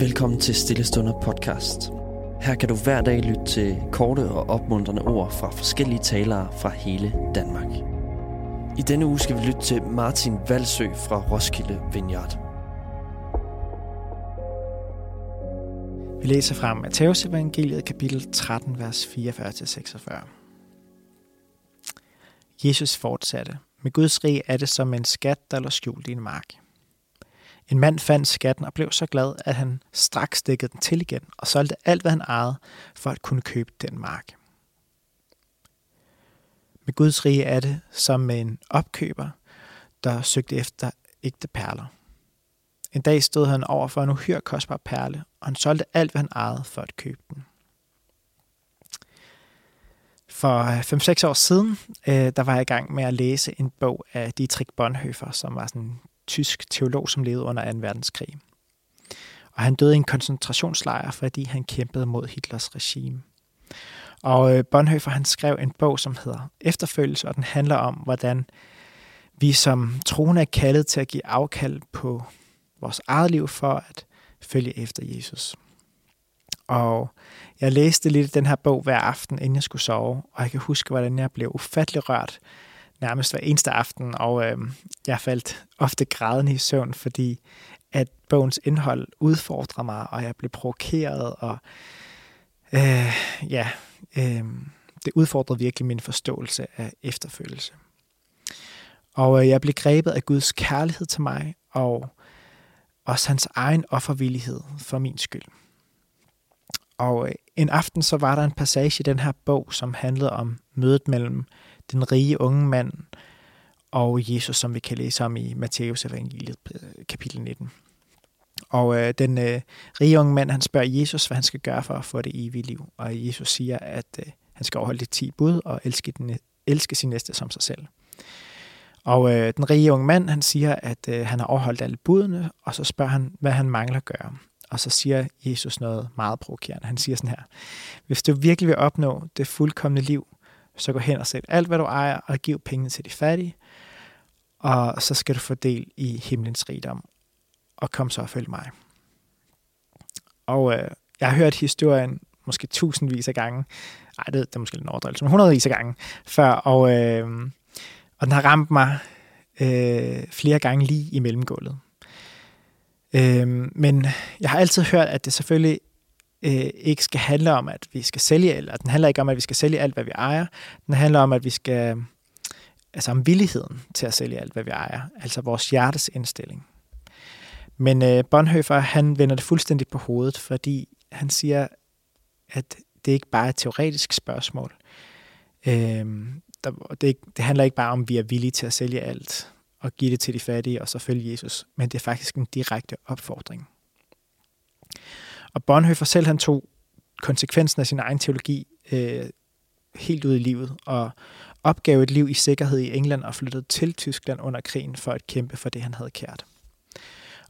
Velkommen til Stillestunder podcast. Her kan du hver dag lytte til korte og opmuntrende ord fra forskellige talere fra hele Danmark. I denne uge skal vi lytte til Martin Valsø fra Roskilde Vineyard. Vi læser fra Matteus evangeliet kapitel 13, vers 44-46. Jesus fortsatte. Med Guds rig er det som en skat, der lå skjult i en mark. En mand fandt skatten og blev så glad, at han straks dækkede den til igen og solgte alt, hvad han ejede, for at kunne købe den mark. Med Guds rige er det som med en opkøber, der søgte efter ægte perler. En dag stod han over for en uhyre kostbar perle, og han solgte alt, hvad han ejede, for at købe den. For øh, 5-6 år siden, øh, der var jeg i gang med at læse en bog af Dietrich Bonhoeffer, som var sådan en tysk teolog, som levede under 2. verdenskrig. Og han døde i en koncentrationslejr, fordi han kæmpede mod Hitlers regime. Og øh, Bonhoeffer han skrev en bog, som hedder Efterfølgelse, og den handler om, hvordan vi som troende er kaldet til at give afkald på vores eget liv for at følge efter Jesus. Og jeg læste lidt den her bog hver aften, inden jeg skulle sove, og jeg kan huske, hvordan jeg blev ufattelig rørt nærmest hver eneste aften, og øh, jeg faldt ofte grædende i søvn, fordi at bogens indhold udfordrer mig, og jeg blev provokeret, og øh, ja, øh, det udfordrede virkelig min forståelse af efterfølgelse. Og øh, jeg blev grebet af Guds kærlighed til mig, og også hans egen offervillighed for min skyld. Og øh, en aften så var der en passage i den her bog, som handlede om mødet mellem den rige unge mand og Jesus, som vi kan læse om i Matteus evangeliet øh, kapitel 19. Og øh, den øh, rige unge mand, han spørger Jesus, hvad han skal gøre for at få det evige liv. Og Jesus siger, at øh, han skal overholde de ti bud og elske, den, elske sin næste som sig selv. Og øh, den rige unge mand, han siger, at øh, han har overholdt alle budene, og så spørger han, hvad han mangler at gøre. Og så siger Jesus noget meget provokerende. Han siger sådan her, hvis du virkelig vil opnå det fuldkommende liv, så gå hen og sæt alt, hvad du ejer, og giv pengene til de fattige, og så skal du få del i himlens rigdom, og kom så og følg mig. Og øh, jeg har hørt historien måske tusindvis af gange, nej, det, det er måske lidt overdrivelse, men hundredvis af gange før, og, øh, og den har ramt mig øh, flere gange lige i mellemgulvet. Øh, men jeg har altid hørt, at det selvfølgelig øh, ikke skal handle om, at vi skal sælge, eller den handler ikke om, at vi skal sælge alt, hvad vi ejer. Den handler om, at vi skal, altså om villigheden til at sælge alt, hvad vi ejer. Altså vores hjertes indstilling. Men øh, Bonhoeffer, han vender det fuldstændig på hovedet, fordi han siger, at det ikke bare er et teoretisk spørgsmål. Øh, der, det, det handler ikke bare om, at vi er villige til at sælge alt og give det til de fattige og så følge Jesus, men det er faktisk en direkte opfordring. Og Bonhoeffer selv, han tog konsekvensen af sin egen teologi øh, helt ud i livet, og opgav et liv i sikkerhed i England og flyttede til Tyskland under krigen for at kæmpe for det, han havde kært.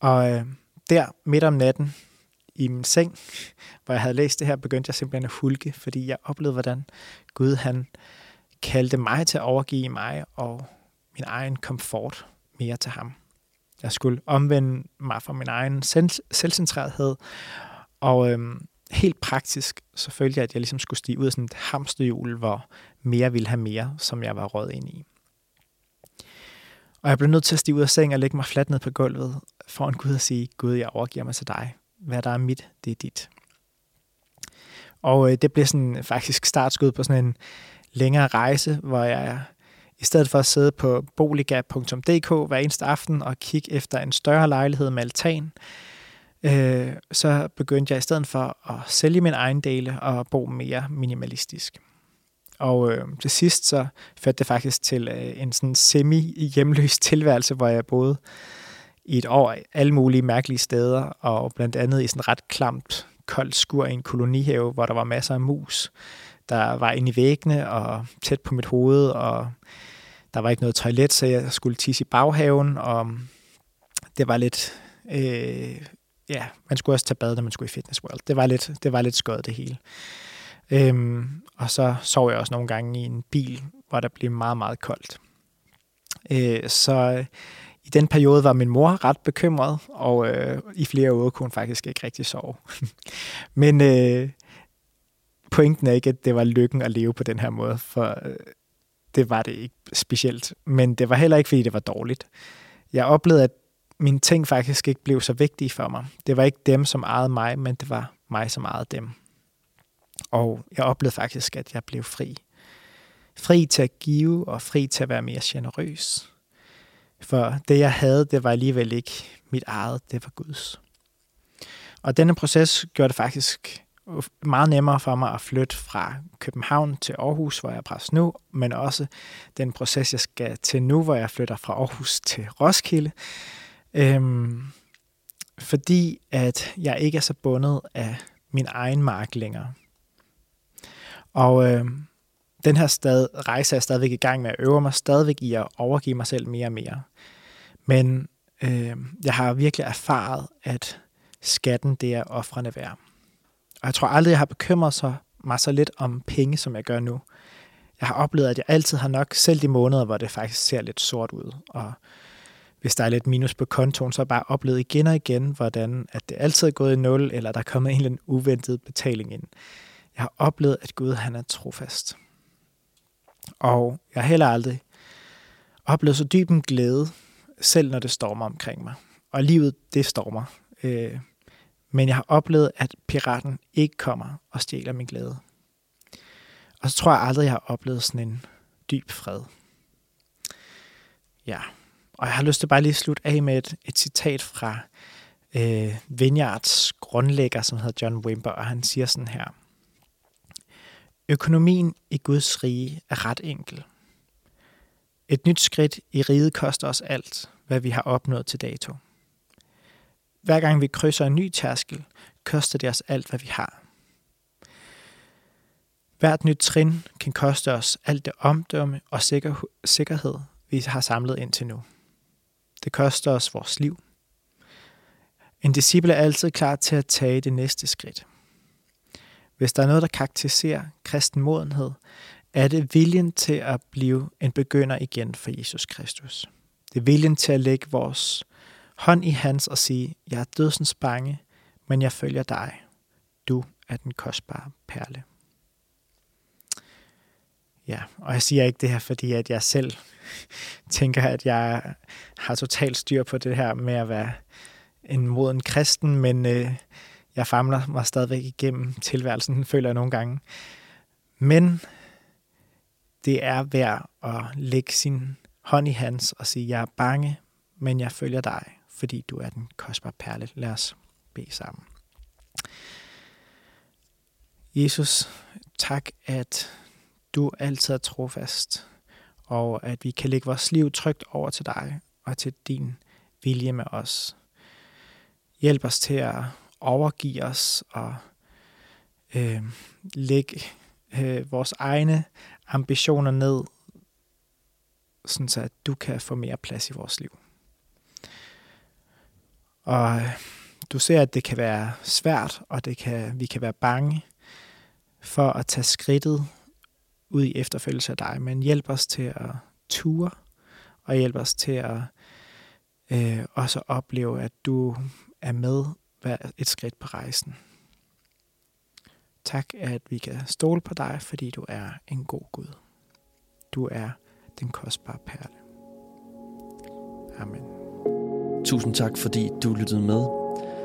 Og øh, der midt om natten i min seng, hvor jeg havde læst det her, begyndte jeg simpelthen at hulke, fordi jeg oplevede, hvordan Gud han kaldte mig til at overgive mig og min egen komfort mere til ham. Jeg skulle omvende mig fra min egen selvcentrerethed og øhm, helt praktisk, så følte jeg, at jeg ligesom skulle stige ud af sådan et hamsterhjul, hvor mere ville have mere, som jeg var råd ind i. Og jeg blev nødt til at stige ud af sengen og lægge mig fladt ned på gulvet foran Gud og sige, Gud, jeg overgiver mig til dig. Hvad der er mit, det er dit. Og øh, det blev sådan faktisk startskud på sådan en længere rejse, hvor jeg i stedet for at sidde på boliga.dk hver eneste aften og kigge efter en større lejlighed med altan, øh, Øh, så begyndte jeg i stedet for at sælge min egen dele og bo mere minimalistisk. Og øh, til sidst så førte det faktisk til øh, en sådan semi-hjemløs tilværelse, hvor jeg boede i et år alle mulige mærkelige steder, og blandt andet i sådan ret klamt koldt skur i en kolonihave, hvor der var masser af mus, der var inde i væggene og tæt på mit hoved, og der var ikke noget toilet, så jeg skulle tisse i baghaven, og det var lidt øh, ja, man skulle også tage bad, når man skulle i Fitness World. Det var lidt, det var lidt skødt det hele. Øhm, og så sov jeg også nogle gange i en bil, hvor der blev meget, meget koldt. Øh, så øh, i den periode var min mor ret bekymret, og øh, i flere uger kunne hun faktisk ikke rigtig sove. Men øh, pointen er ikke, at det var lykken at leve på den her måde, for øh, det var det ikke specielt. Men det var heller ikke, fordi det var dårligt. Jeg oplevede, at mine ting faktisk ikke blev så vigtige for mig. Det var ikke dem, som ejede mig, men det var mig, som ejede dem. Og jeg oplevede faktisk, at jeg blev fri. Fri til at give, og fri til at være mere generøs. For det, jeg havde, det var alligevel ikke mit eget, det var Guds. Og denne proces gjorde det faktisk meget nemmere for mig at flytte fra København til Aarhus, hvor jeg er præst nu, men også den proces, jeg skal til nu, hvor jeg flytter fra Aarhus til Roskilde. Øhm, fordi at jeg ikke er så bundet af min egen mark længere. Og øh, den her stad, rejse er jeg stadigvæk i gang med at øve mig stadigvæk i at overgive mig selv mere og mere. Men øh, jeg har virkelig erfaret, at skatten det er offrende værd. Og jeg tror aldrig, jeg har bekymret mig så lidt om penge, som jeg gør nu. Jeg har oplevet, at jeg altid har nok, selv de måneder, hvor det faktisk ser lidt sort ud. Og hvis der er lidt minus på kontoen, så har jeg bare oplevet igen og igen, hvordan at det altid er gået i nul, eller der er kommet en eller anden uventet betaling ind. Jeg har oplevet, at Gud han er trofast. Og jeg har heller aldrig oplevet så dyb en glæde, selv når det stormer omkring mig. Og livet, det stormer. Øh, men jeg har oplevet, at piraten ikke kommer og stjæler min glæde. Og så tror jeg aldrig, jeg har oplevet sådan en dyb fred. Ja, og jeg har lyst til bare lige at slutte af med et, et citat fra øh, Vineyards grundlægger, som hedder John Wimber, og han siger sådan her. Økonomien i Guds rige er ret enkel. Et nyt skridt i riget koster os alt, hvad vi har opnået til dato. Hver gang vi krydser en ny tærskel, koster det os alt, hvad vi har. Hvert nyt trin kan koste os alt det omdømme og sikker, sikkerhed, vi har samlet indtil nu. Det koster os vores liv. En disciple er altid klar til at tage det næste skridt. Hvis der er noget, der karakteriserer kristen modenhed, er det viljen til at blive en begynder igen for Jesus Kristus. Det er viljen til at lægge vores hånd i hans og sige, jeg er dødsens bange, men jeg følger dig. Du er den kostbare perle. Ja, og jeg siger ikke det her, fordi at jeg selv tænker, at jeg har totalt styr på det her med at være en moden kristen, men øh, jeg famler mig stadigvæk igennem tilværelsen, føler jeg nogle gange. Men det er værd at lægge sin hånd i hans og sige, jeg er bange, men jeg følger dig, fordi du er den kostbare perle. Lad os bede sammen. Jesus, tak, at du altid er trofast, og at vi kan lægge vores liv trygt over til dig og til din vilje med os. Hjælp os til at overgive os og øh, lægge øh, vores egne ambitioner ned, sådan så at du kan få mere plads i vores liv. Og øh, du ser, at det kan være svært, og det kan, vi kan være bange for at tage skridtet ud i efterfølgelse af dig, men hjælp os til at ture, og hjælp os til at øh, også opleve, at du er med hver et skridt på rejsen. Tak, at vi kan stole på dig, fordi du er en god Gud. Du er den kostbare perle. Amen. Tusind tak, fordi du lyttede med.